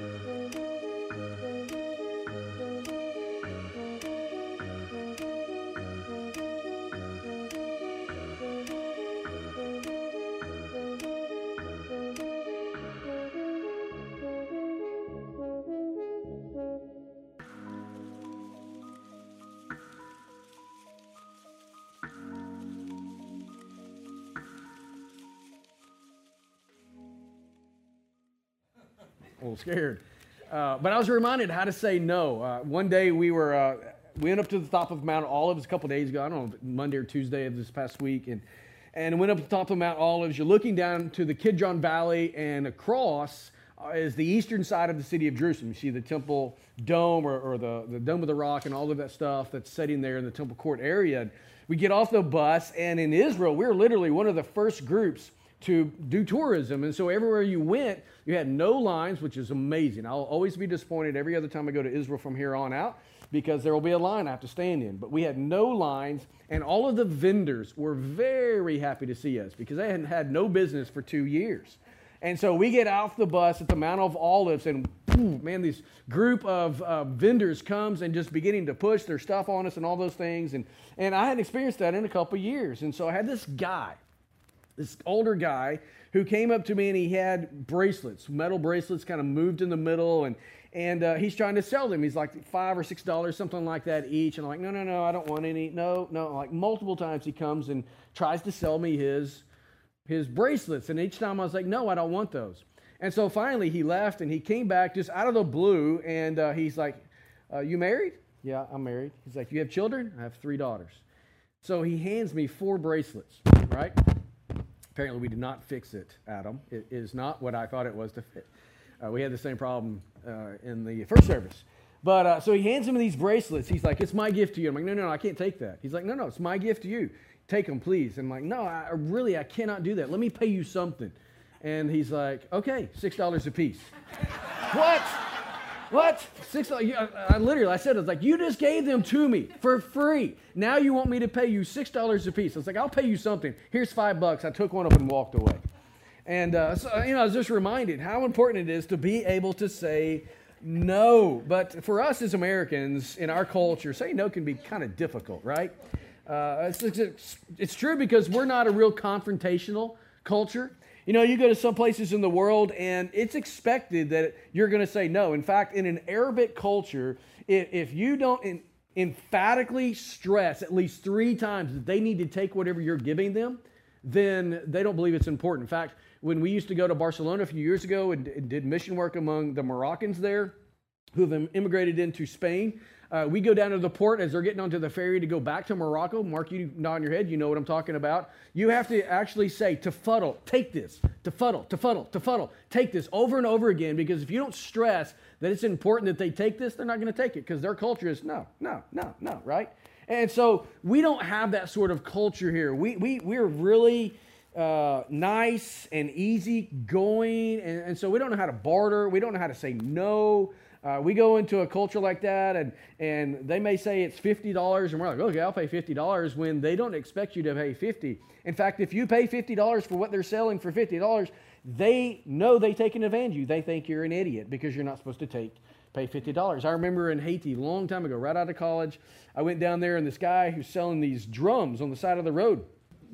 a little scared. Uh, but I was reminded how to say no. Uh, one day we were uh, we went up to the top of Mount Olives a couple days ago. I don't know Monday or Tuesday of this past week, and and went up to the top of Mount Olives. You're looking down to the Kidron Valley, and across uh, is the eastern side of the city of Jerusalem. You see the temple dome or, or the, the dome of the rock and all of that stuff that's sitting there in the temple court area. We get off the bus, and in Israel, we we're literally one of the first groups to do tourism. And so everywhere you went, you had no lines, which is amazing. I'll always be disappointed every other time I go to Israel from here on out because there will be a line I have to stand in. But we had no lines, and all of the vendors were very happy to see us because they hadn't had no business for two years. And so we get off the bus at the Mount of Olives, and man, this group of uh, vendors comes and just beginning to push their stuff on us and all those things. And, and I hadn't experienced that in a couple years. And so I had this guy this older guy who came up to me and he had bracelets, metal bracelets, kind of moved in the middle, and and uh, he's trying to sell them. He's like five or six dollars, something like that each. And I'm like, no, no, no, I don't want any. No, no. Like multiple times he comes and tries to sell me his his bracelets, and each time I was like, no, I don't want those. And so finally he left and he came back just out of the blue, and uh, he's like, uh, you married? Yeah, I'm married. He's like, you have children? I have three daughters. So he hands me four bracelets, right? Apparently, we did not fix it, Adam. It is not what I thought it was to fit. Uh, we had the same problem uh, in the first service. But uh, so he hands him these bracelets. He's like, It's my gift to you. I'm like, No, no, no, I can't take that. He's like, No, no, it's my gift to you. Take them, please. And I'm like, No, I, really, I cannot do that. Let me pay you something. And he's like, Okay, $6 a piece. what? What? Six? I, I literally, I said, I was like, you just gave them to me for free. Now you want me to pay you six dollars a piece? I was like, I'll pay you something. Here's five bucks. I took one up and walked away. And uh, so, you know, I was just reminded how important it is to be able to say no. But for us as Americans in our culture, saying no can be kind of difficult, right? Uh, it's, it's, it's true because we're not a real confrontational culture. You know, you go to some places in the world and it's expected that you're going to say no. In fact, in an Arabic culture, if, if you don't emphatically stress at least three times that they need to take whatever you're giving them, then they don't believe it's important. In fact, when we used to go to Barcelona a few years ago and did mission work among the Moroccans there who have immigrated into Spain, uh, we go down to the port as they're getting onto the ferry to go back to Morocco. Mark, you nod your head. You know what I'm talking about. You have to actually say, "Tafaddal, take this. Tafaddal, tafaddal, tafaddal, take this over and over again. Because if you don't stress that it's important that they take this, they're not going to take it because their culture is no, no, no, no, right? And so we don't have that sort of culture here. We, we, we're really uh, nice and easy going. And, and so we don't know how to barter. We don't know how to say no. Uh, we go into a culture like that, and, and they may say it's $50, and we're like, okay, I'll pay $50 when they don't expect you to pay 50 In fact, if you pay $50 for what they're selling for $50, they know they take an advantage of you. They think you're an idiot because you're not supposed to take pay $50. I remember in Haiti a long time ago, right out of college, I went down there, and this guy who's selling these drums on the side of the road,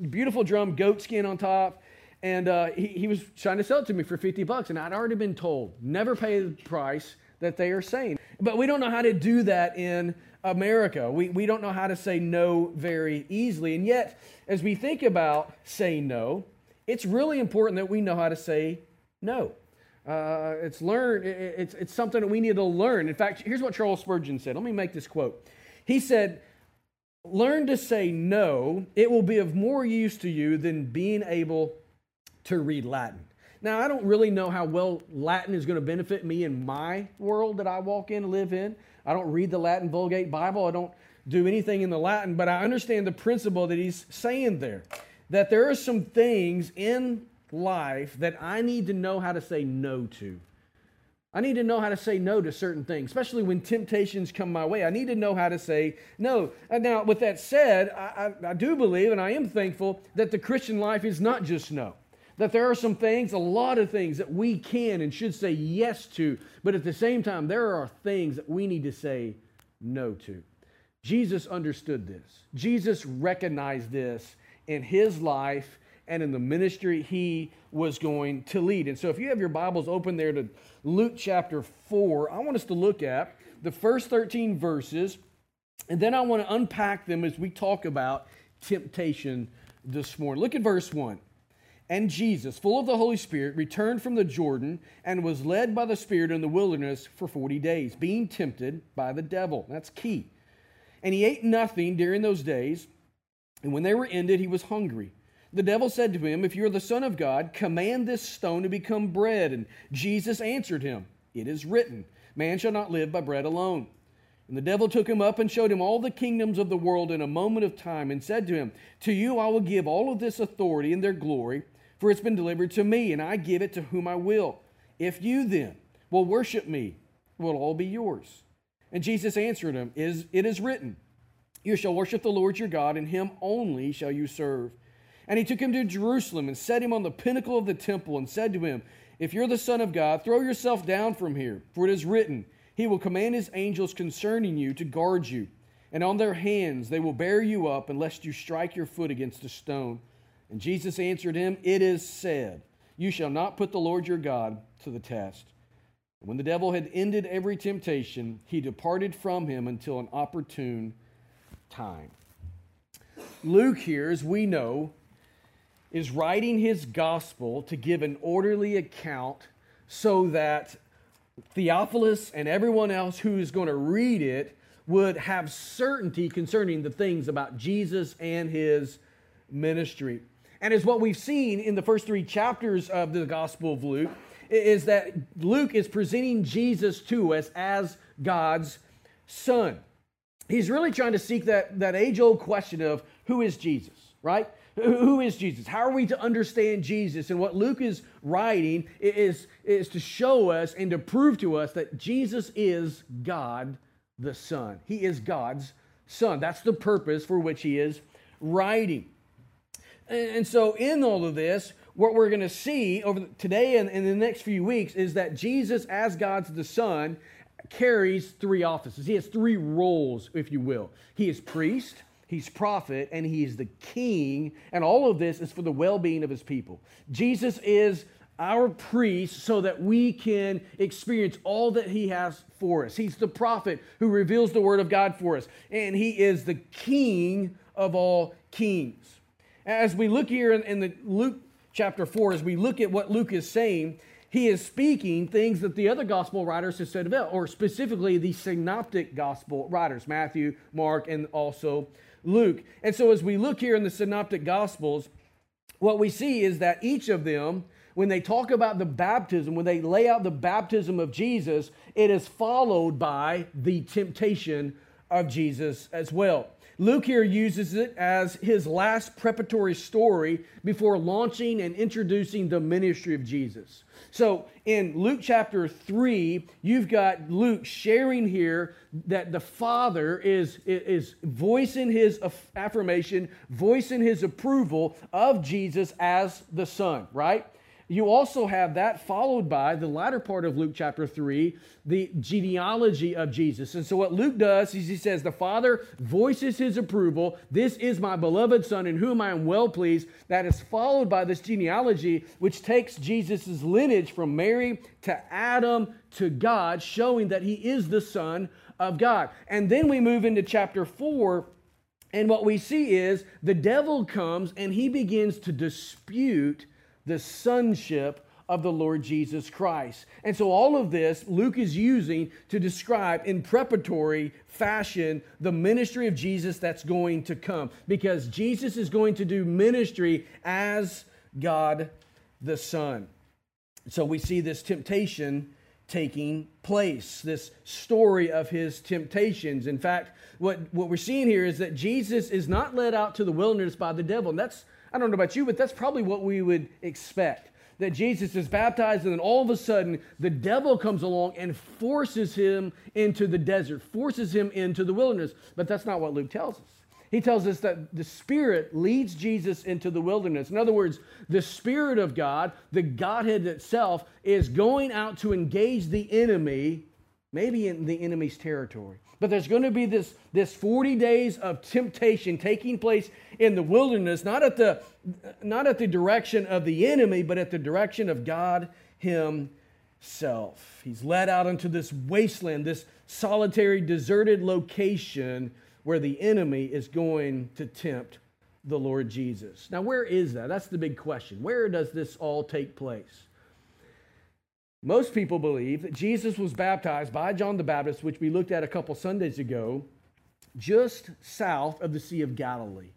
beautiful drum, goat skin on top. And uh, he, he was trying to sell it to me for 50 bucks, and I'd already been told, never pay the price that they are saying. But we don't know how to do that in America. We, we don't know how to say no very easily. And yet, as we think about saying no, it's really important that we know how to say no. Uh, it's learn. It's, it's something that we need to learn. In fact, here's what Charles Spurgeon said. Let me make this quote. He said, "Learn to say no. It will be of more use to you than being able to read Latin." Now, I don't really know how well Latin is going to benefit me in my world that I walk in and live in. I don't read the Latin Vulgate Bible. I don't do anything in the Latin, but I understand the principle that he's saying there. That there are some things in life that I need to know how to say no to. I need to know how to say no to certain things, especially when temptations come my way. I need to know how to say no. Now, with that said, I, I, I do believe and I am thankful that the Christian life is not just no That there are some things, a lot of things that we can and should say yes to, but at the same time, there are things that we need to say no to. Jesus understood this. Jesus recognized this in his life and in the ministry he was going to lead. And so, if you have your Bibles open there to Luke chapter 4, I want us to look at the first 13 verses, and then I want to unpack them as we talk about temptation this morning. Look at verse 1. And Jesus, full of the Holy Spirit, returned from the Jordan and was led by the Spirit in the wilderness for 40 days, being tempted by the devil. That's key. And he ate nothing during those days. And when they were ended, he was hungry. The devil said to him, If you are the Son of God, command this stone to become bread. And Jesus answered him, It is written, Man shall not live by bread alone. And the devil took him up and showed him all the kingdoms of the world in a moment of time, and said to him, To you I will give all of this authority and their glory, for it's been delivered to me, and I give it to whom I will. If you then will worship me, will all be yours. And Jesus answered him, Is It is written, You shall worship the Lord your God, and him only shall you serve. And he took him to Jerusalem and set him on the pinnacle of the temple, and said to him, If you're the Son of God, throw yourself down from here, for it is written, he will command his angels concerning you to guard you, and on their hands they will bear you up, unless you strike your foot against a stone. And Jesus answered him, It is said, You shall not put the Lord your God to the test. When the devil had ended every temptation, he departed from him until an opportune time. Luke, here, as we know, is writing his gospel to give an orderly account so that Theophilus and everyone else who is going to read it would have certainty concerning the things about Jesus and his ministry. And as what we've seen in the first three chapters of the Gospel of Luke, is that Luke is presenting Jesus to us as God's Son. He's really trying to seek that, that age old question of who is Jesus, right? Who is Jesus? How are we to understand Jesus? And what Luke is writing is, is to show us and to prove to us that Jesus is God the Son. He is God's Son. That's the purpose for which he is writing. And so, in all of this, what we're going to see over today and in the next few weeks is that Jesus, as God's the Son, carries three offices. He has three roles, if you will. He is priest, He's prophet and he's the king. And all of this is for the well being of his people. Jesus is our priest so that we can experience all that he has for us. He's the prophet who reveals the word of God for us. And he is the king of all kings. As we look here in, in the Luke chapter 4, as we look at what Luke is saying, he is speaking things that the other gospel writers have said about, or specifically the synoptic gospel writers, Matthew, Mark, and also Luke. And so as we look here in the synoptic gospels, what we see is that each of them, when they talk about the baptism, when they lay out the baptism of Jesus, it is followed by the temptation of Jesus as well. Luke here uses it as his last preparatory story before launching and introducing the ministry of Jesus. So in Luke chapter 3, you've got Luke sharing here that the Father is, is voicing his affirmation, voicing his approval of Jesus as the Son, right? You also have that followed by the latter part of Luke chapter 3, the genealogy of Jesus. And so, what Luke does is he says, The Father voices his approval. This is my beloved Son in whom I am well pleased. That is followed by this genealogy, which takes Jesus' lineage from Mary to Adam to God, showing that he is the Son of God. And then we move into chapter 4. And what we see is the devil comes and he begins to dispute the sonship of the Lord Jesus Christ. And so, all of this Luke is using to describe in preparatory fashion the ministry of Jesus that's going to come. Because Jesus is going to do ministry as God the Son. So, we see this temptation taking place, this story of his temptations. In fact, what, what we're seeing here is that Jesus is not led out to the wilderness by the devil. And that's I don't know about you, but that's probably what we would expect. That Jesus is baptized, and then all of a sudden, the devil comes along and forces him into the desert, forces him into the wilderness. But that's not what Luke tells us. he tells us that the Spirit leads Jesus into the wilderness. In other words, the Spirit of God, the Godhead itself, is going out to engage the enemy, maybe in the enemy's territory. But there's going to be this, this 40 days of temptation taking place in the wilderness, not at the, not at the direction of the enemy, but at the direction of God Himself. He's led out into this wasteland, this solitary, deserted location where the enemy is going to tempt the Lord Jesus. Now, where is that? That's the big question. Where does this all take place? Most people believe that Jesus was baptized by John the Baptist, which we looked at a couple Sundays ago, just south of the Sea of Galilee.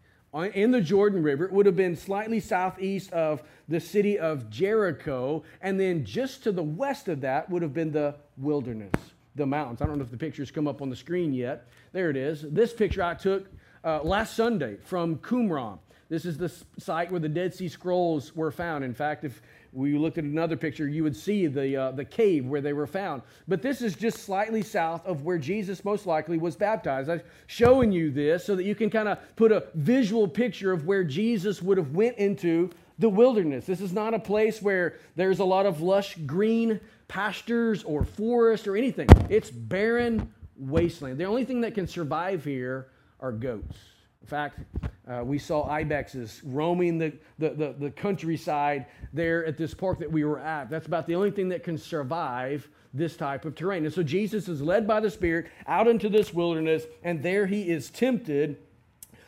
In the Jordan River, it would have been slightly southeast of the city of Jericho, and then just to the west of that would have been the wilderness the mountains. I don't know if the pictures come up on the screen yet. There it is. This picture I took uh, last Sunday from Qumran. This is the site where the Dead Sea Scrolls were found. In fact, if we looked at another picture, you would see the, uh, the cave where they were found. But this is just slightly south of where Jesus most likely was baptized. I'm showing you this so that you can kind of put a visual picture of where Jesus would have went into the wilderness. This is not a place where there's a lot of lush green pastures or forest or anything. It's barren wasteland. The only thing that can survive here are goats. In fact, uh, we saw ibexes roaming the, the, the, the, countryside there at this park that we were at. That's about the only thing that can survive this type of terrain. And so Jesus is led by the Spirit out into this wilderness, and there he is tempted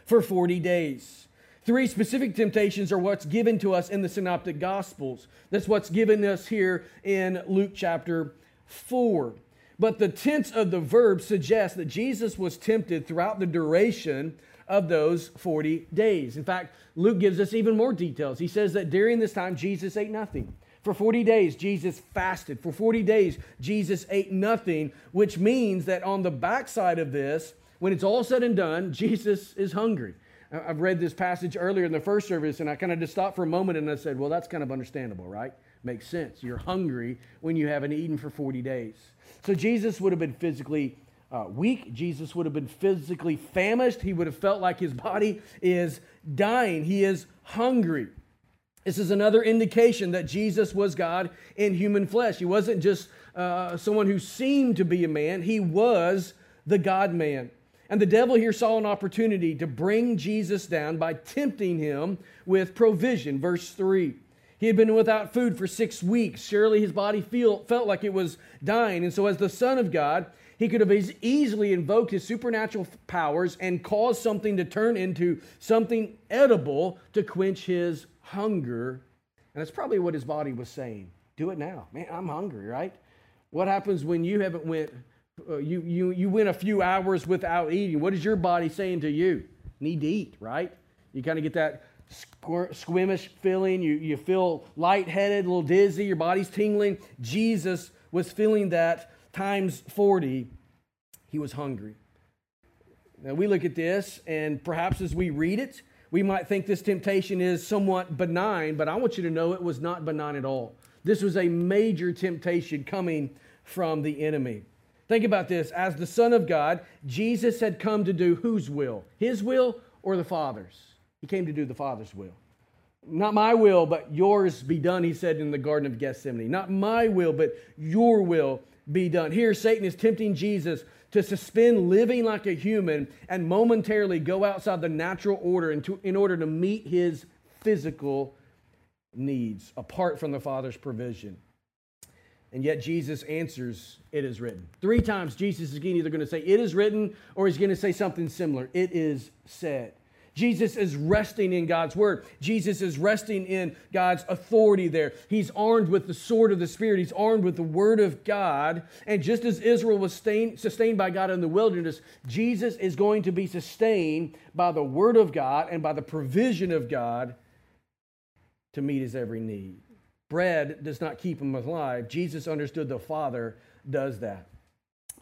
for 40 days. Three specific temptations are what's given to us in the Synoptic Gospels. That's what's given us here in Luke chapter 4. But the tense of the verb suggests that Jesus was tempted throughout the duration of those 40 days. In fact, Luke gives us even more details. He says that during this time, Jesus ate nothing. For 40 days, Jesus fasted. For 40 days, Jesus ate nothing, which means that on the backside of this, when it's all said and done, Jesus is hungry. I've read this passage earlier in the first service, and I kind of just stopped for a moment and I said, well, that's kind of understandable, right? Makes sense. You're hungry when you haven't eaten for 40 days. So Jesus would have been physically uh, weak. Jesus would have been physically famished. He would have felt like his body is dying. He is hungry. This is another indication that Jesus was God in human flesh. He wasn't just uh, someone who seemed to be a man, he was the God man. And the devil here saw an opportunity to bring Jesus down by tempting him with provision. Verse 3. He had been without food for six weeks. Surely his body feel, felt like it was dying. And so, as the Son of God, he could have easily invoked his supernatural powers and caused something to turn into something edible to quench his hunger. And that's probably what his body was saying. Do it now. Man, I'm hungry, right? What happens when you haven't went uh, you, you, you went a few hours without eating. What is your body saying to you? Need to eat, right? You kind of get that squeamish feeling. You, you feel lightheaded, a little dizzy, your body's tingling. Jesus was feeling that times 40. He was hungry. Now we look at this, and perhaps as we read it, we might think this temptation is somewhat benign, but I want you to know it was not benign at all. This was a major temptation coming from the enemy. Think about this. As the Son of God, Jesus had come to do whose will? His will or the Father's? He came to do the Father's will. Not my will, but yours be done, he said in the Garden of Gethsemane. Not my will, but your will be done. Here, Satan is tempting Jesus to suspend living like a human and momentarily go outside the natural order in order to meet his physical needs apart from the Father's provision. And yet Jesus answers, It is written. Three times Jesus is either going to say, It is written, or he's going to say something similar. It is said. Jesus is resting in God's word. Jesus is resting in God's authority there. He's armed with the sword of the Spirit. He's armed with the word of God. And just as Israel was sustained by God in the wilderness, Jesus is going to be sustained by the word of God and by the provision of God to meet his every need. Bread does not keep him alive. Jesus understood the Father does that.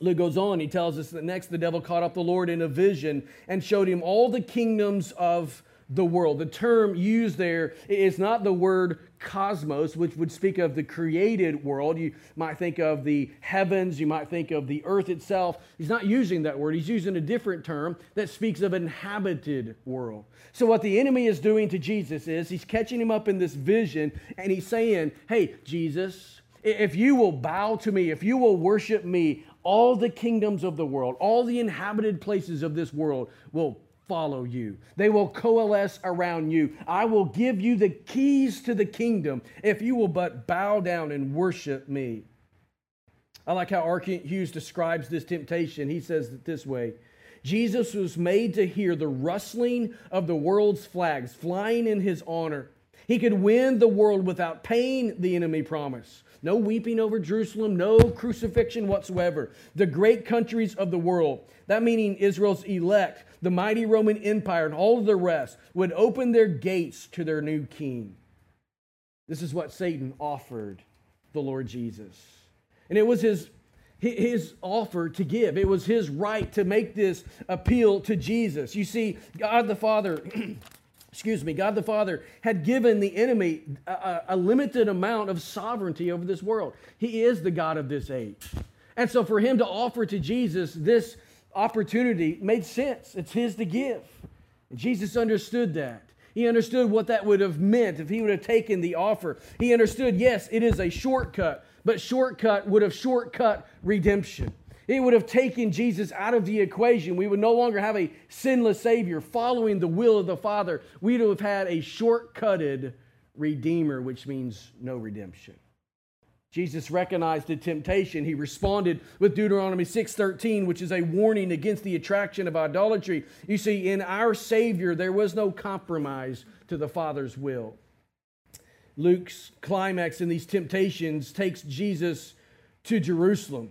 Luke goes on, he tells us that next the devil caught up the Lord in a vision and showed him all the kingdoms of the world. The term used there is not the word cosmos, which would speak of the created world. You might think of the heavens, you might think of the earth itself. He's not using that word, he's using a different term that speaks of inhabited world. So, what the enemy is doing to Jesus is he's catching him up in this vision and he's saying, Hey, Jesus, if you will bow to me, if you will worship me, all the kingdoms of the world, all the inhabited places of this world will follow you. They will coalesce around you. I will give you the keys to the kingdom if you will but bow down and worship me. I like how R. Hughes describes this temptation. He says it this way Jesus was made to hear the rustling of the world's flags flying in his honor. He could win the world without paying the enemy promise. No weeping over Jerusalem, no crucifixion whatsoever. The great countries of the world, that meaning Israel's elect, the mighty Roman Empire, and all of the rest, would open their gates to their new king. This is what Satan offered the Lord Jesus. And it was his, his offer to give, it was his right to make this appeal to Jesus. You see, God the Father. excuse me, God the Father had given the enemy a, a, limited amount of sovereignty over this world. He is the God of this age. And so for him to offer to Jesus this opportunity made sense. It's his to give. And Jesus understood that. He understood what that would have meant if he would have taken the offer. He understood, yes, it is a shortcut, but shortcut would have shortcut redemption. It would have taken Jesus out of the equation. We would no longer have a sinless Savior following the will of the Father. We'd have had a shortcutted Redeemer, which means no redemption. Jesus recognized the temptation. He responded with Deuteronomy 6:13, which is a warning against the attraction of idolatry. You see, in our Savior, there was no compromise to the Father's will. Luke's climax in these temptations takes Jesus to Jerusalem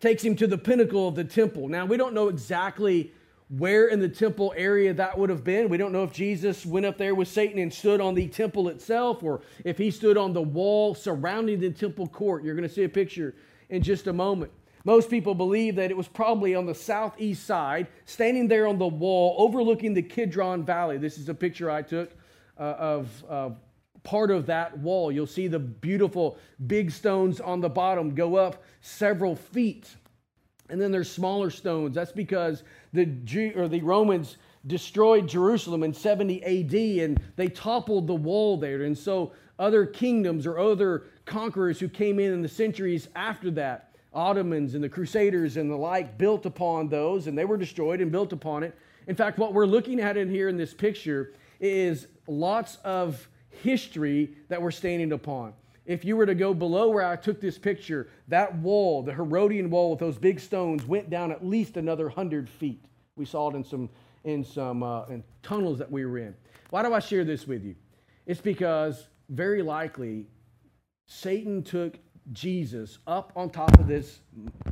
takes him to the pinnacle of the temple. Now, we don't know exactly where in the temple area that would have been. We don't know if Jesus went up there with Satan and stood on the temple itself or if he stood on the wall surrounding the temple court. You're going to see a picture in just a moment. Most people believe that it was probably on the southeast side, standing there on the wall overlooking the Kidron Valley. This is a picture I took uh, of uh, part of that wall. You'll see the beautiful big stones on the bottom go up several feet. And then there's smaller stones. That's because the Jew, or the Romans destroyed Jerusalem in 70 AD and they toppled the wall there. And so other kingdoms or other conquerors who came in in the centuries after that, Ottomans and the Crusaders and the like, built upon those and they were destroyed and built upon it. In fact, what we're looking at in here in this picture is lots of history that we're standing upon. If you were to go below where I took this picture, that wall, the Herodian wall with those big stones, went down at least another 100 feet. We saw it in some, in some uh, in tunnels that we were in. Why do I share this with you? It's because very likely Satan took Jesus up on top of this,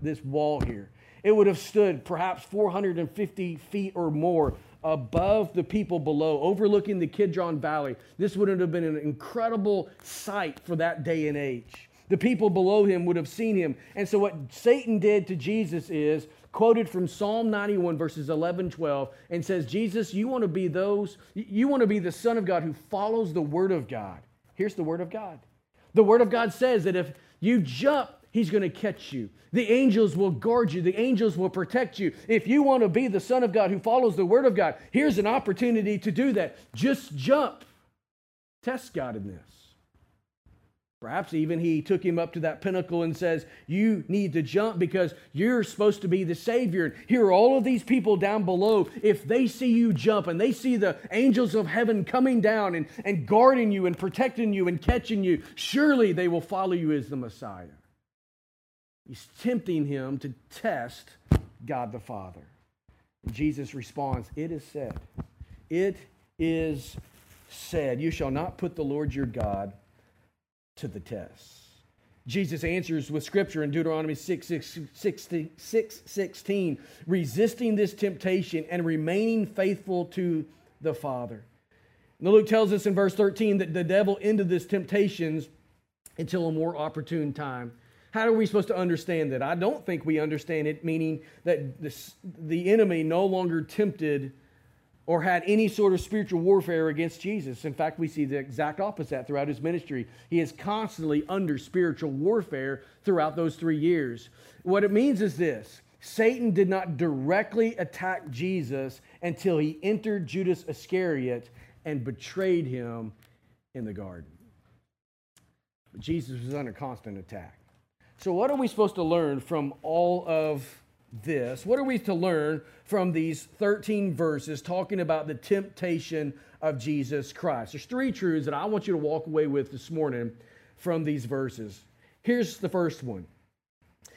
this wall here. It would have stood perhaps 450 feet or more above the people below, overlooking the Kidron Valley. This wouldn't have been an incredible sight for that day and age. The people below him would have seen him. And so, what Satan did to Jesus is quoted from Psalm 91, verses 11, 12, and says, Jesus, you want to be those, you want to be the Son of God who follows the Word of God. Here's the Word of God. The Word of God says that if you jump He's going to catch you. The angels will guard you. The angels will protect you. If you want to be the Son of God who follows the Word of God, here's an opportunity to do that. Just jump. Test God in this. Perhaps even he took him up to that pinnacle and says, You need to jump because you're supposed to be the Savior. Here are all of these people down below. If they see you jump and they see the angels of heaven coming down and, and guarding you and protecting you and catching you, surely they will follow you as the Messiah. He's tempting him to test God the Father. And Jesus responds, It is said, it is said, You shall not put the Lord your God to the test. Jesus answers with scripture in Deuteronomy 6, 6, 6, 6 16, resisting this temptation and remaining faithful to the Father. And Luke tells us in verse 13 that the devil ended this temptations until a more opportune time. How are we supposed to understand that? I don't think we understand it, meaning that this, the enemy no longer tempted or had any sort of spiritual warfare against Jesus. In fact, we see the exact opposite throughout his ministry. He is constantly under spiritual warfare throughout those three years. What it means is this Satan did not directly attack Jesus until he entered Judas Iscariot and betrayed him in the garden. But Jesus was under constant attack. So, what are we supposed to learn from all of this? What are we to learn from these 13 verses talking about the temptation of Jesus Christ? There's three truths that I want you to walk away with this morning from these verses. Here's the first one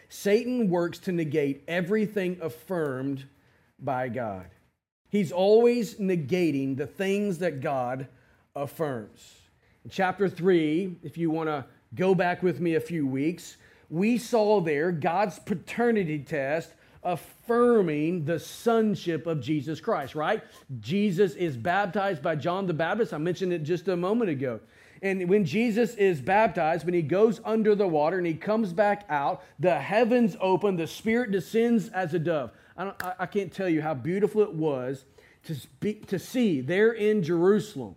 Satan works to negate everything affirmed by God. He's always negating the things that God affirms. In chapter 3, if you want to go back with me a few weeks, we saw there God's paternity test affirming the sonship of Jesus Christ, right? Jesus is baptized by John the Baptist. I mentioned it just a moment ago. And when Jesus is baptized, when he goes under the water and he comes back out, the heavens open, the Spirit descends as a dove. I, I, can't tell you how beautiful it was to, speak, to see there in Jerusalem,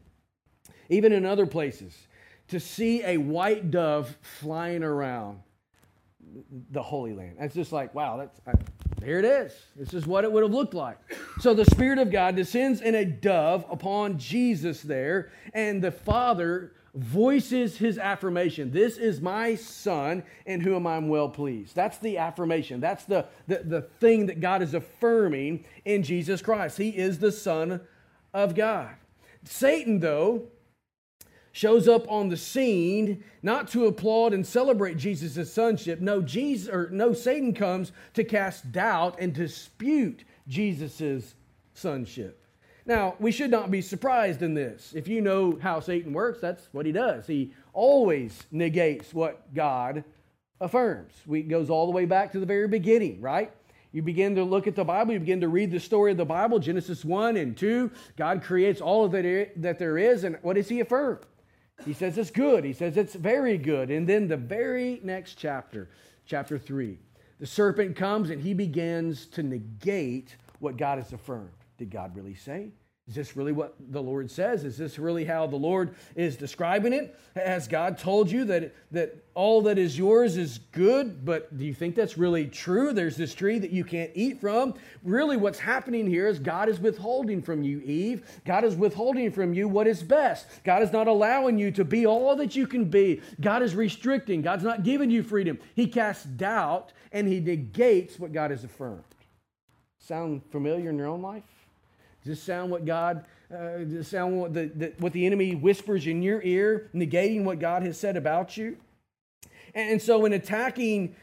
even in other places, to see a white dove flying around the Holy Land. It's just like, wow, that's I, here it is. This is what it would have looked like. So the Spirit of God descends in a dove upon Jesus there, and the Father voices his affirmation. This is my son in whom I'm well pleased. That's the affirmation. That's the, the, the thing that God is affirming in Jesus Christ. He is the Son of God. Satan, though, shows up on the scene not to applaud and celebrate Jesus' sonship. No, Jesus or no, Satan comes to cast doubt and dispute Jesus' sonship. Now, we should not be surprised in this. If you know how Satan works, that's what he does. He always negates what God affirms. We, it goes all the way back to the very beginning, right? You begin to look at the Bible, you begin to read the story of the Bible, Genesis 1 and 2. God creates all of that, that there is, and what does he affirm? He says it's good. He says it's very good. And then the very next chapter, chapter 3, the serpent comes and he begins to negate what God has affirmed. Did God really say? Is this really what the Lord says? Is this really how the Lord is describing it? Has God told you that, that all that is yours is good, but do you think that's really true? There's this tree that you can't eat from. Really, what's happening here is God is withholding from you, Eve. God is withholding from you what is best. God is not allowing you to be all that you can be. God is restricting. God's not giving you freedom. He casts doubt and he negates what God has affirmed. Sound familiar in your own life? Does this sound what God, uh, does this sound what the, the, what the enemy whispers in your ear, negating what God has said about you? And so, in attacking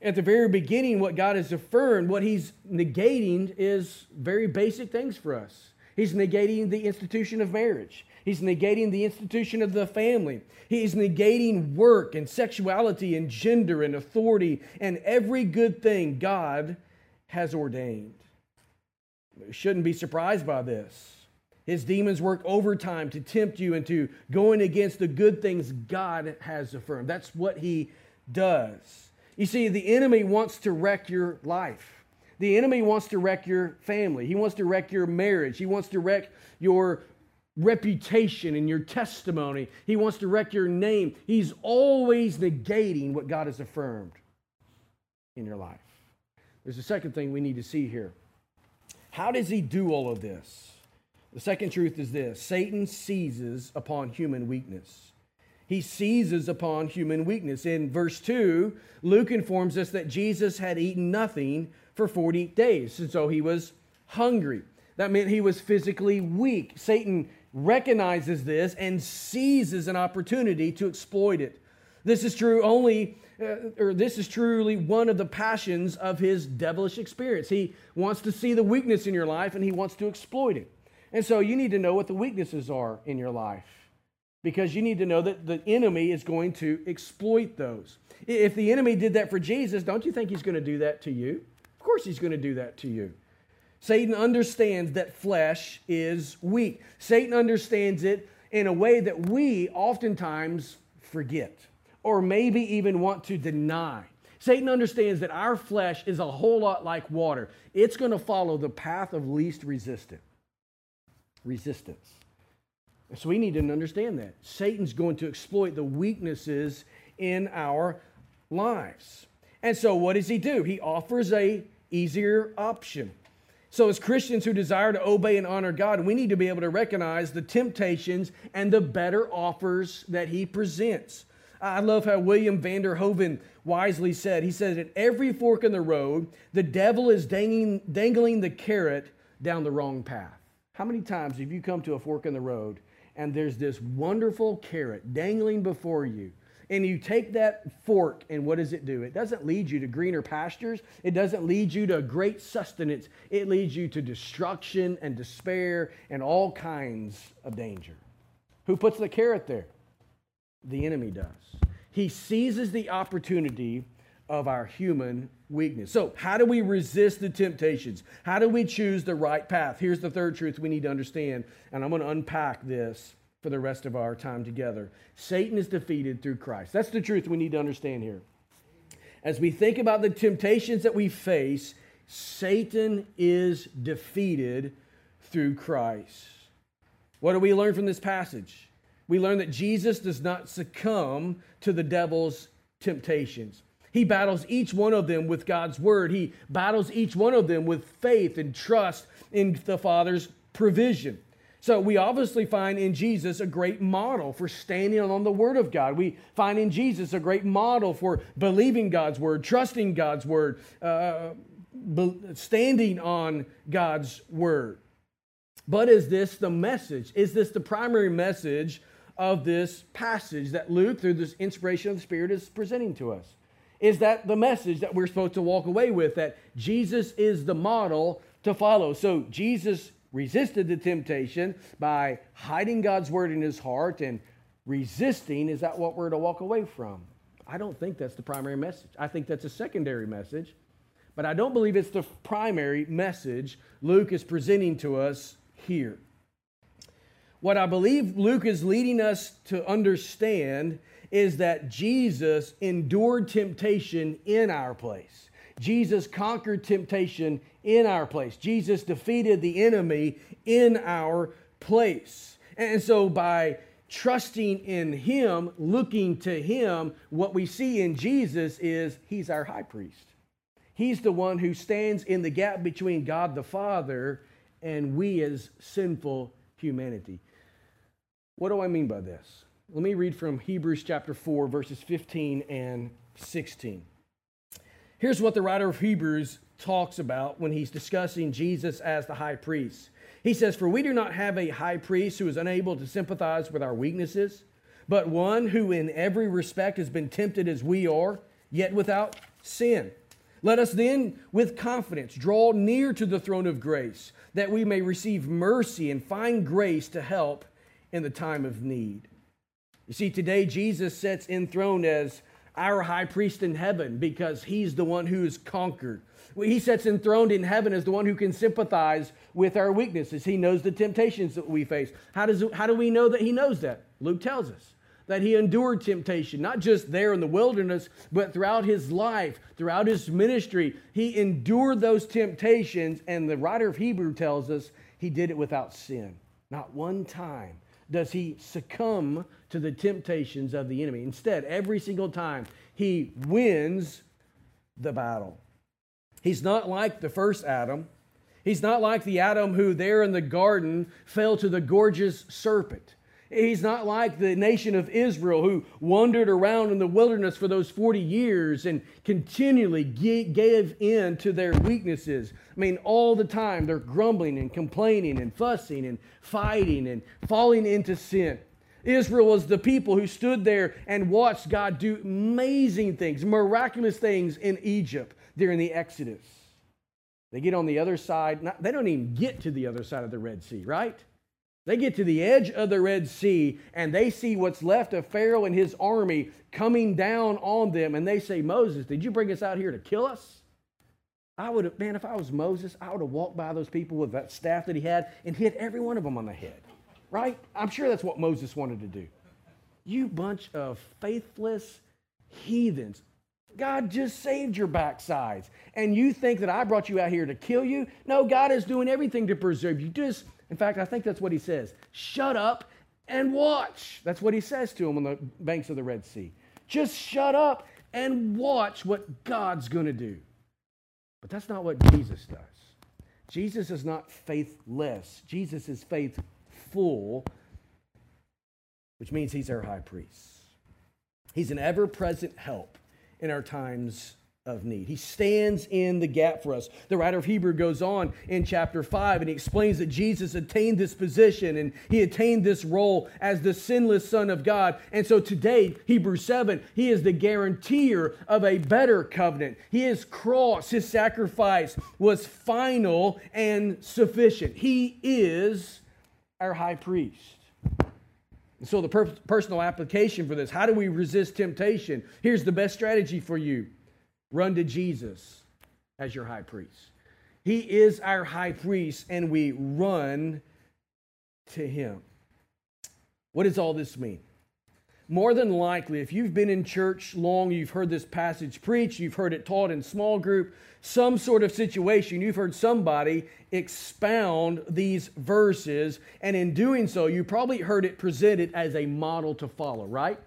at the very beginning what God has affirmed, what he's negating is very basic things for us. He's negating the institution of marriage. He's negating the institution of the family. He's negating work and sexuality and gender and authority and every good thing God has ordained shouldn't be surprised by this. His demons work overtime to tempt you into going against the good things God has affirmed. That's what he does. You see, the enemy wants to wreck your life. The enemy wants to wreck your family. He wants to wreck your marriage. He wants to wreck your reputation and your testimony. He wants to wreck your name. He's always negating what God has affirmed in your life. There's a second thing we need to see here. How does he do all of this? The second truth is this Satan seizes upon human weakness. He seizes upon human weakness. In verse 2, Luke informs us that Jesus had eaten nothing for 40 days, and so he was hungry. That meant he was physically weak. Satan recognizes this and seizes an opportunity to exploit it. This is true only uh, or this is truly one of the passions of his devilish experience. He wants to see the weakness in your life and he wants to exploit it. And so you need to know what the weaknesses are in your life because you need to know that the enemy is going to exploit those. If the enemy did that for Jesus, don't you think he's going to do that to you? Of course, he's going to do that to you. Satan understands that flesh is weak. Satan understands it in a way that we oftentimes forget or maybe even want to deny. Satan understands that our flesh is a whole lot like water. It's going to follow the path of least resistance. resistance. So we need to understand that. Satan's going to exploit the weaknesses in our lives. And so what does he do? He offers a easier option. So as Christians who desire to obey and honor God, we need to be able to recognize the temptations and the better offers that he presents. I love how William Vanderhoven wisely said, he says, at every fork in the road, the devil is dangling, dangling the carrot down the wrong path. How many times have you come to a fork in the road and there's this wonderful carrot dangling before you? And you take that fork, and what does it do? It doesn't lead you to greener pastures. It doesn't lead you to great sustenance. It leads you to destruction and despair and all kinds of danger. Who puts the carrot there? The enemy does. He seizes the opportunity of our human weakness. So, how do we resist the temptations? How do we choose the right path? Here's the third truth we need to understand, and I'm going to unpack this for the rest of our time together. Satan is defeated through Christ. That's the truth we need to understand here. As we think about the temptations that we face, Satan is defeated through Christ. What do we learn from this passage? We learn that Jesus does not succumb to the devil's temptations. He battles each one of them with God's word. He battles each one of them with faith and trust in the Father's provision. So we obviously find in Jesus a great model for standing on the Word of God. We find in Jesus a great model for believing God's Word, trusting God's Word, uh, standing on God's Word. But is this the message? Is this the primary message of this passage that Luke, through this inspiration of the Spirit, is presenting to us? Is that the message that we're supposed to walk away with? That Jesus is the model to follow. So Jesus resisted the temptation by hiding God's word in his heart and resisting, is that what we're to walk away from? I don't think that's the primary message. I think that's a secondary message, but I don't believe it's the primary message Luke is presenting to us here. What I believe Luke is leading us to understand is that Jesus endured temptation in our place. Jesus conquered temptation in our place. Jesus defeated the enemy in our place. And so by trusting in Him, looking to Him, what we see in Jesus is He's our high priest. He's the one who stands in the gap between God the Father and we as sinful humanity. What do I mean by this? Let me read from Hebrews chapter 4, verses 15 and 16. Here's what the writer of Hebrews talks about when he's discussing Jesus as the high priest. He says, For we do not have a high priest who is unable to sympathize with our weaknesses, but one who in every respect has been tempted as we are, yet without sin. Let us then, with confidence, draw near to the throne of grace, that we may receive mercy and find grace to help in the time of need. You see, today Jesus sits enthroned as our high priest in heaven because he's the one who is conquered. He sits enthroned in heaven as the one who can sympathize with our weaknesses. He knows the temptations that we face. How, does, how do we know that he knows that? Luke tells us that he endured temptation, not just there in the wilderness, but throughout his life, throughout his ministry. He endured those temptations, and the writer of Hebrew tells us he did it without sin. Not one time does he succumb to the temptations of the enemy. Instead, every single time, he wins the battle. He's not like the first Adam. He's not like the Adam who, there in the garden, fell to the gorgeous serpent. He's not like the nation of Israel who wandered around in the wilderness for those 40 years and continually gave in to their weaknesses. I mean, all the time they're grumbling and complaining and fussing and fighting and falling into sin. Israel was the people who stood there and watched God do amazing things, miraculous things in Egypt during the Exodus. They get on the other side, not, they don't even get to the other side of the Red Sea, right? They get to the edge of the Red Sea and they see what's left of Pharaoh and his army coming down on them. And they say, Moses, did you bring us out here to kill us? I would have, man, if I was Moses, I would have walked by those people with that staff that he had and hit every one of them on the head, right? I'm sure that's what Moses wanted to do. You bunch of faithless heathens. God just saved your backsides. And you think that I brought you out here to kill you? No, God is doing everything to preserve you. Just In fact, I think that's what he says. Shut up and watch. That's what he says to him on the banks of the Red Sea. Just shut up and watch what God's going to do. But that's not what Jesus does. Jesus is not faithless, Jesus is faithful, which means he's our high priest. He's an ever present help in our times of need. He stands in the gap for us. The writer of Hebrew goes on in chapter 5 and he explains that Jesus attained this position and he attained this role as the sinless Son of God. And so today, Hebrews 7, he is the guarantor of a better covenant. His cross, his sacrifice was final and sufficient. He is our high priest. And so, the per- personal application for this how do we resist temptation? Here's the best strategy for you Run to Jesus as your high priest. He is our high priest, and we run to him. What does all this mean? More than likely, if you've been in church long, you've heard this passage preached, you've heard it taught in small group, some sort of situation, you've heard somebody expound these verses, and in doing so, you probably heard it presented as a model to follow, right?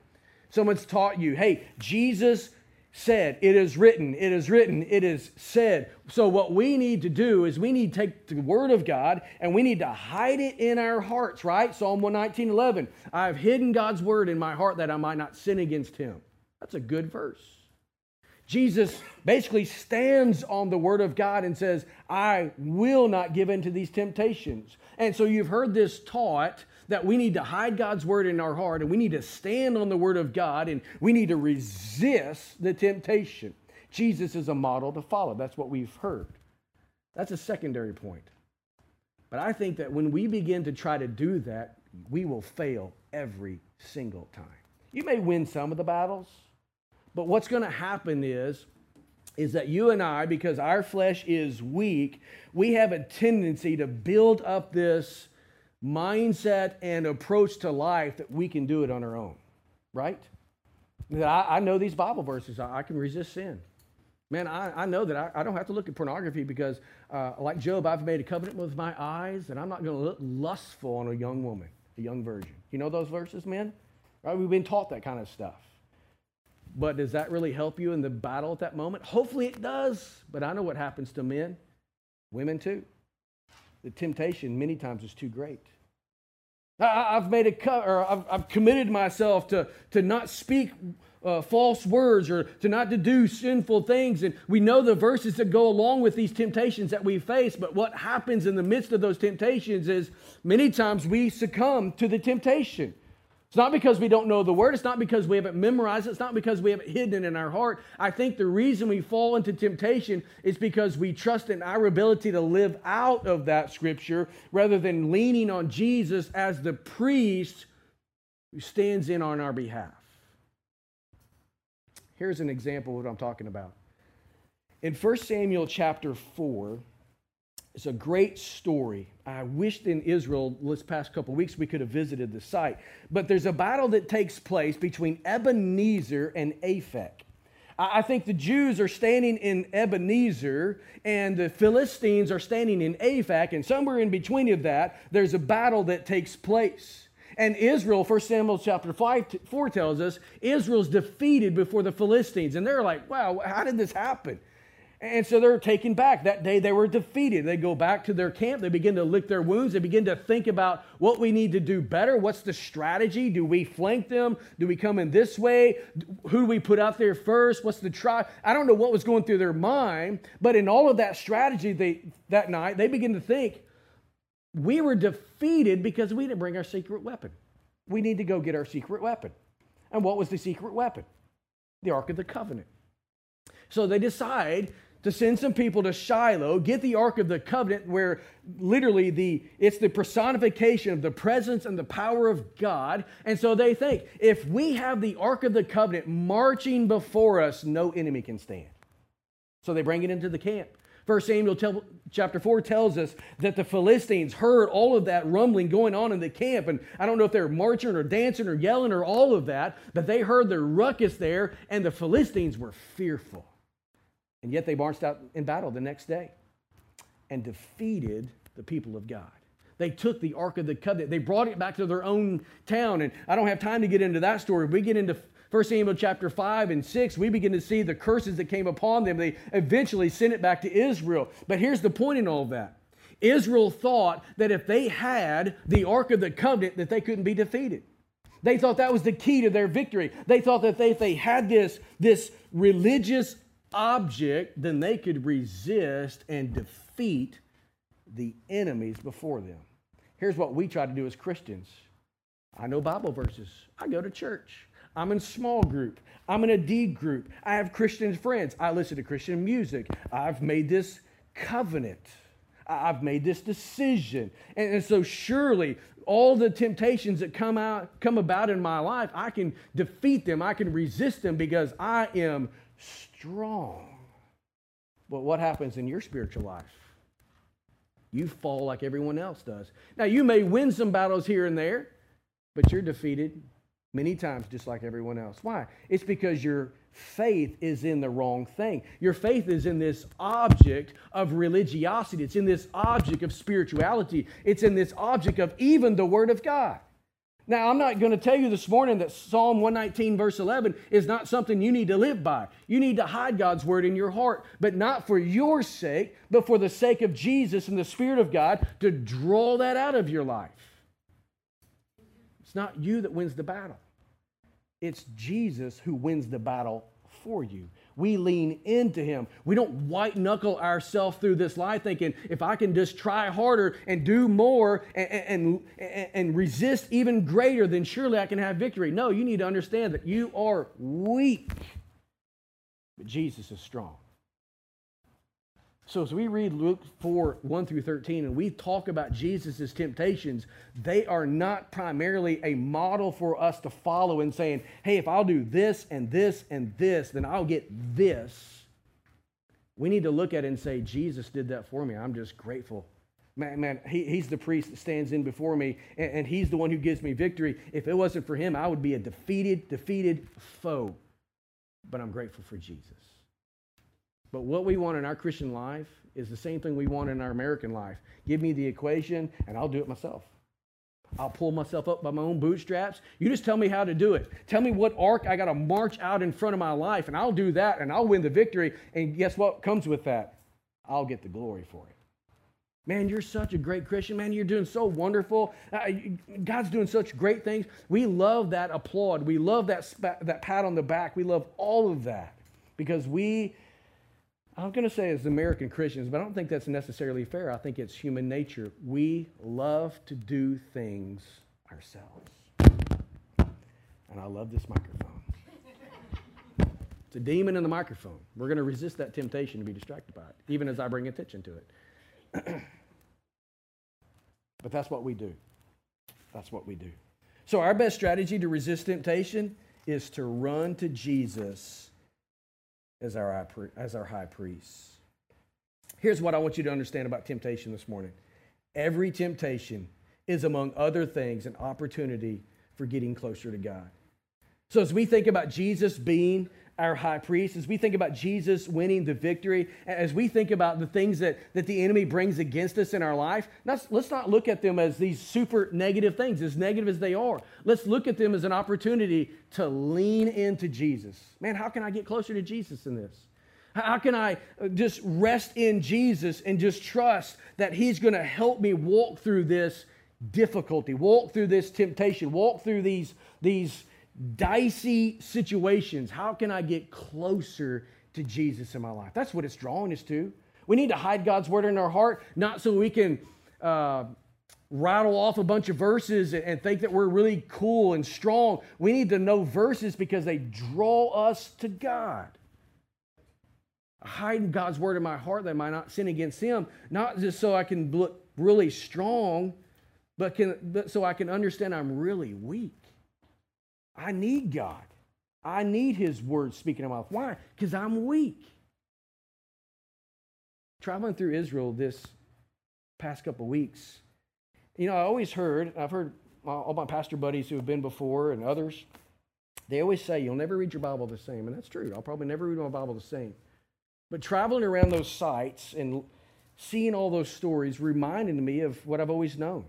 Someone's taught you, hey, Jesus said, it is written, it is written, it is said. So, what we need to do is we need to take the Word of God and we need to hide it in our hearts, right? Psalm 119 11. I have hidden God's Word in my heart that I might not sin against Him. That's a good verse. Jesus basically stands on the Word of God and says, I will not give in to these temptations. And so, you've heard this taught that we need to hide God's word in our heart and we need to stand on the word of God and we need to resist the temptation. Jesus is a model to follow. That's what we've heard. That's a secondary point. But I think that when we begin to try to do that, we will fail every single time. You may win some of the battles, but what's going to happen is is that you and I, because our flesh is weak, we have a tendency to build up this mindset and approach to life that we can do it on our own, right? I, I know these Bible verses. I, I, can resist sin. Man, I, I know that I, I, don't have to look at pornography because, uh, like Job, I've made a covenant with my eyes and I'm not going to look lustful on a young woman, a young virgin. You know those verses, men? Right? We've been taught that kind of stuff. But does that really help you in the battle at that moment? Hopefully it does. But I know what happens to men, women too. The temptation many times is too great. I, have made a cut, or I've, I've, committed myself to, to not speak uh, false words or to not to do sinful things. And we know the verses that go along with these temptations that we face. But what happens in the midst of those temptations is many times we succumb to the temptation. It's not because we don't know the word. It's not because we haven't memorized it. It's not because we haven't hidden it in our heart. I think the reason we fall into temptation is because we trust in our ability to live out of that scripture rather than leaning on Jesus as the priest who stands in on our behalf. Here's an example of what I'm talking about. In 1 Samuel chapter 4, it's a great story. I wished in Israel this past couple weeks we could have visited the site. But there's a battle that takes place between Ebenezer and Aphek. I think the Jews are standing in Ebenezer and the Philistines are standing in Aphek, and somewhere in between of that, there's a battle that takes place. And Israel, 1 Samuel chapter 5, 4 tells us, Israel's defeated before the Philistines. And they're like, wow, how did this happen? And so they're taken back. That day they were defeated. They go back to their camp. They begin to lick their wounds. They begin to think about what we need to do better. What's the strategy? Do we flank them? Do we come in this way? Who do we put out there first? What's the try? I don't know what was going through their mind, but in all of that strategy they, that night, they begin to think, we were defeated because we didn't bring our secret weapon. We need to go get our secret weapon. And what was the secret weapon? The Ark of the Covenant. So they decide to send some people to Shiloh, get the Ark of the Covenant, where literally the it's the personification of the presence and the power of God. And so they think, if we have the Ark of the Covenant marching before us, no enemy can stand. So they bring it into the camp. First Samuel tell, chapter 4 tells us that the Philistines heard all of that rumbling going on in the camp. And I don't know if they were marching or dancing or yelling or all of that, but they heard the ruckus there, and the Philistines were fearful. And yet they marched out in battle the next day and defeated the people of God. They took the Ark of the Covenant. They brought it back to their own town. And I don't have time to get into that story. We get into 1 Samuel chapter 5 and 6, we begin to see the curses that came upon them. They eventually sent it back to Israel. But here's the point in all that. Israel thought that if they had the Ark of the Covenant, that they couldn't be defeated. They thought that was the key to their victory. They thought that they, if they had this, this religious object, then they could resist and defeat the enemies before them. Here's what we try to do as Christians I know Bible verses, I go to church. I'm in small group. I'm in a D group. I have Christian friends. I listen to Christian music. I've made this covenant. I've made this decision. And, and, so surely all the temptations that come out come about in my life, I can defeat them. I can resist them because I am strong. But what happens in your spiritual life? You fall like everyone else does. Now you may win some battles here and there, but you're defeated many times just like everyone else. Why? It's because your faith is in the wrong thing. Your faith is in this object of religiosity, it's in this object of spirituality, it's in this object of even the Word of God. Now, I'm not going to tell you this morning that Psalm 119, verse 11, is not something you need to live by. You need to hide God's word in your heart, but not for your sake, but for the sake of Jesus and the Spirit of God to draw that out of your life. It's not you that wins the battle, it's Jesus who wins the battle for you. We lean into Him. We don't white knuckle ourselves through this life thinking, if I can just try harder and do more and, and, and resist even greater, then surely I can have victory. No, you need to understand that you are weak, but Jesus is strong. So, as we read Luke 4 1 through 13, and we talk about Jesus' temptations, they are not primarily a model for us to follow and saying, hey, if I'll do this and this and this, then I'll get this. We need to look at it and say, Jesus did that for me. I'm just grateful. Man, man he, he's the priest that stands in before me, and, and he's the one who gives me victory. If it wasn't for him, I would be a defeated, defeated foe. But I'm grateful for Jesus. But what we want in our Christian life is the same thing we want in our American life. Give me the equation, and I'll do it myself. I'll pull myself up by my own bootstraps. You just tell me how to do it. Tell me what ark I got to march out in front of my life, and I'll do that, and I'll win the victory. And guess what comes with that? I'll get the glory for it. Man, you're such a great Christian. Man, you're doing so wonderful. Uh, God's doing such great things. We love that applaud. We love that, that pat on the back. We love all of that because we I'm going to say as American Christians, but I don't think that's necessarily fair. I think it's human nature. We love to do things ourselves. And I love this microphone. It's a demon in the microphone. We're going to resist that temptation to be distracted by it, even as I bring attention to it. but that's what we do. That's what we do. So, our best strategy to resist temptation is to run to Jesus as our, as our high priest. Here's what I want you to understand about temptation this morning every temptation is, among other things, an opportunity for getting closer to God. So, as we think about Jesus being our high priest, as we think about Jesus winning the victory, as we think about the things that, that the enemy brings against us in our life, let's not look at them as these super negative things, as negative as they are. Let's look at them as an opportunity to lean into Jesus. Man, how can I get closer to Jesus in this? How can I uh, just rest in Jesus and just trust that He's going to help me walk through this difficulty, walk through this temptation, walk through these, these dicey situations, how can I get closer to Jesus in my life? That's what it's drawing us to. We need to hide God's word in our heart, not so we can uh, rattle off a bunch of verses and think that we're really cool and strong. We need to know verses because they draw us to God. Hiding God's word in my heart that I might not sin against Him, not just so I can look really strong, but, can, but so I can understand I'm really weak. I need God. I need His word speaking in my life. Why? Because I'm weak. Traveling through Israel this past couple weeks, you know, I always heard, I've heard all my pastor buddies who have been before and others, they always say, You'll never read your Bible the same. And that's true. I'll probably never read my Bible the same. But traveling around those sites and seeing all those stories reminded me of what I've always known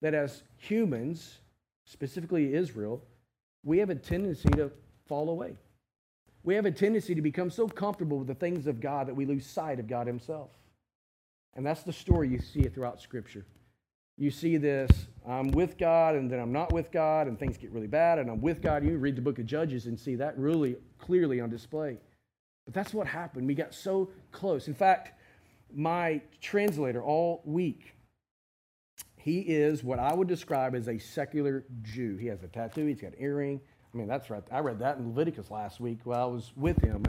that as humans, specifically Israel, we have a tendency to fall away. We have a tendency to become so comfortable with the things of God that we lose sight of God Himself. And that's the story you see it throughout Scripture. You see this I'm with God, and then I'm not with God, and things get really bad, and I'm with God. You read the book of Judges and see that really clearly on display. But that's what happened. We got so close. In fact, my translator all week, he is what I would describe as a secular Jew. He has a tattoo, he's got an earring. I mean, that's right. I read that in Leviticus last week while I was with him.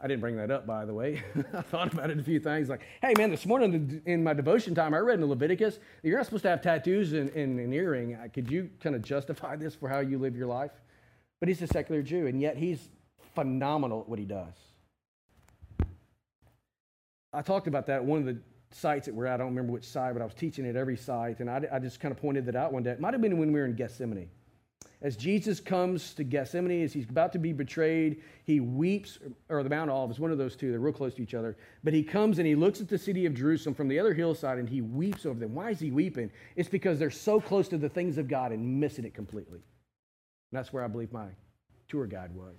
I didn't bring that up, by the way. I thought about it a few things. Like, hey, man, this morning in my devotion time, I read in Leviticus you're not supposed to have tattoos and, and an earring. Uh, could you kind of justify this for how you live your life? But he's a secular Jew, and yet he's phenomenal at what he does. I talked about that one of the sites that we're at. I don't remember which site, but I was teaching at every site, and I, I just kind of pointed that out one day. It might have been when we were in Gethsemane. As Jesus comes to Gethsemane, as he's about to be betrayed, he weeps, or the Mount of Olives, one of those two, they're real close to each other. But he comes and he looks at the city of Jerusalem from the other hillside and he weeps over them. Why is he weeping? It's because they're so close to the things of God and missing it completely. And that's where I believe my tour guide was.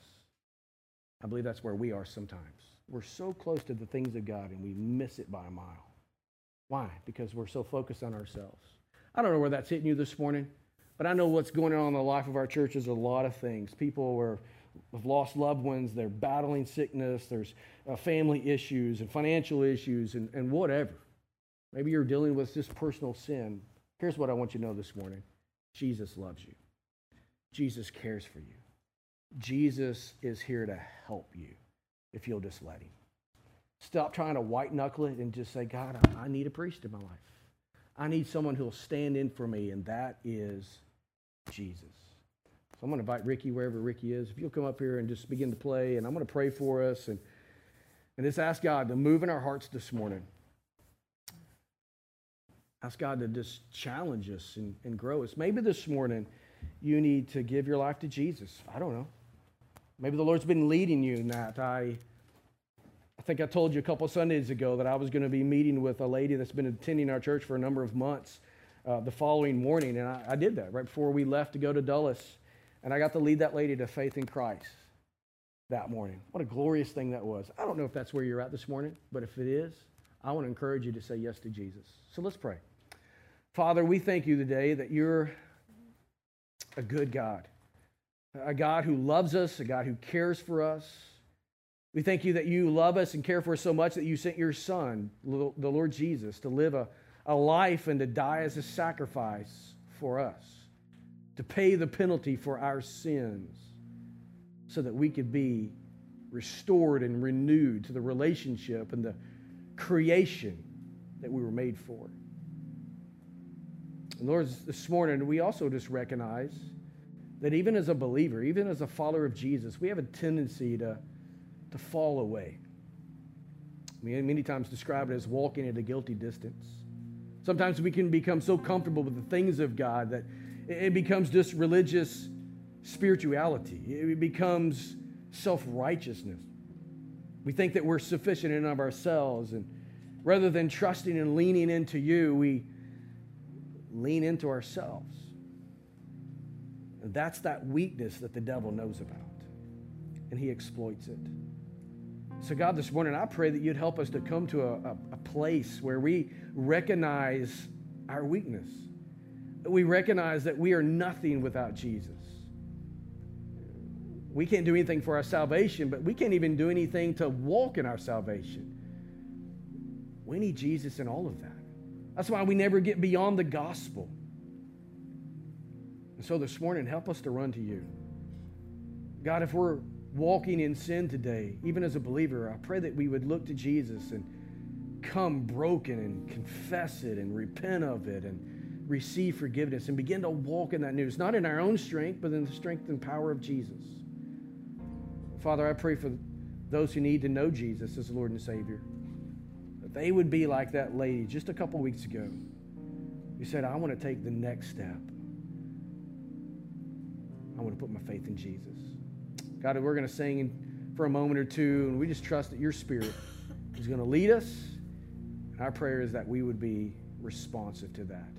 I believe that's where we are sometimes. We're so close to the things of God and we miss it by a mile. Why? Because we're so focused on ourselves. I don't know where that's hitting you this morning, but I know what's going on in the life of our church is a lot of things. People are, have lost loved ones, they're battling sickness, there's uh, family issues and financial issues and, and whatever. Maybe you're dealing with just personal sin. Here's what I want you to know this morning Jesus loves you, Jesus cares for you, Jesus is here to help you if you'll just let Him. Stop trying to white knuckle it and just say, God, I need a priest in my life. I need someone who'll stand in for me, and that is Jesus. So I'm going to invite Ricky wherever Ricky is. If you'll come up here and just begin to play, and I'm going to pray for us and, and just ask God to move in our hearts this morning. Ask God to just challenge us and, and grow us. Maybe this morning you need to give your life to Jesus. I don't know. Maybe the Lord's been leading you in that. I, I think I told you a couple Sundays ago that I was going to be meeting with a lady that's been attending our church for a number of months uh, the following morning, and I, I did that right before we left to go to Dulles. And I got to lead that lady to faith in Christ that morning. What a glorious thing that was. I don't know if that's where you're at this morning, but if it is, I want to encourage you to say yes to Jesus. So let's pray. Father, we thank you today that you're a good God a God who loves us, a God who cares for us. We thank you that you love us and care for us so much that you sent your Son, the Lord Jesus, to live a, a life and to die as a sacrifice for us, to pay the penalty for our sins, so that we could be restored and renewed to the relationship and the creation that we were made for. And Lord, this morning we also just recognize that even as a believer, even as a follower of Jesus, we have a tendency to, to fall away. We many times describe it as walking at a guilty distance. Sometimes we can become so comfortable with the things of God that it becomes just religious spirituality. It becomes self righteousness. We think that we're sufficient in of ourselves, and rather than trusting and leaning into you, we lean into ourselves. And That's that weakness that the devil knows about, and he exploits it. So, God, this morning, I pray that you'd help us to come to a, a, a place where we recognize our weakness. We recognize that we are nothing without Jesus. We can't do anything for our salvation, but we can't even do anything to walk in our salvation. We need Jesus in all of that. That's why we never get beyond the gospel. And so this morning, help us to run to you. God, if we're walking in sin today, even as a believer, I pray that we would look to Jesus and come broken and confess it and repent of it and receive forgiveness and begin to walk in that news, not in our own strength, but in the strength and power of Jesus. Father, I pray for those who need to know Jesus as Lord and Savior, that they would be like that lady just a couple weeks ago who said, I want to take the next step. I want to put my faith in Jesus. God, we're going to sing for a moment or two, and we just trust that your Spirit is going to lead us. And Our prayer is that we would be responsive to that.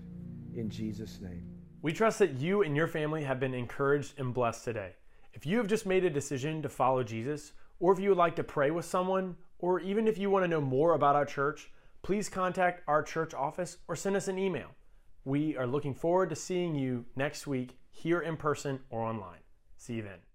In Jesus' name. We trust that you and your family have been encouraged and blessed today. If you have just made a decision to follow Jesus, or if you would like to pray with someone, or even if you want to know more about our church, please contact our church office or send us an email. We are looking forward to seeing you next week here in person or online. See you then.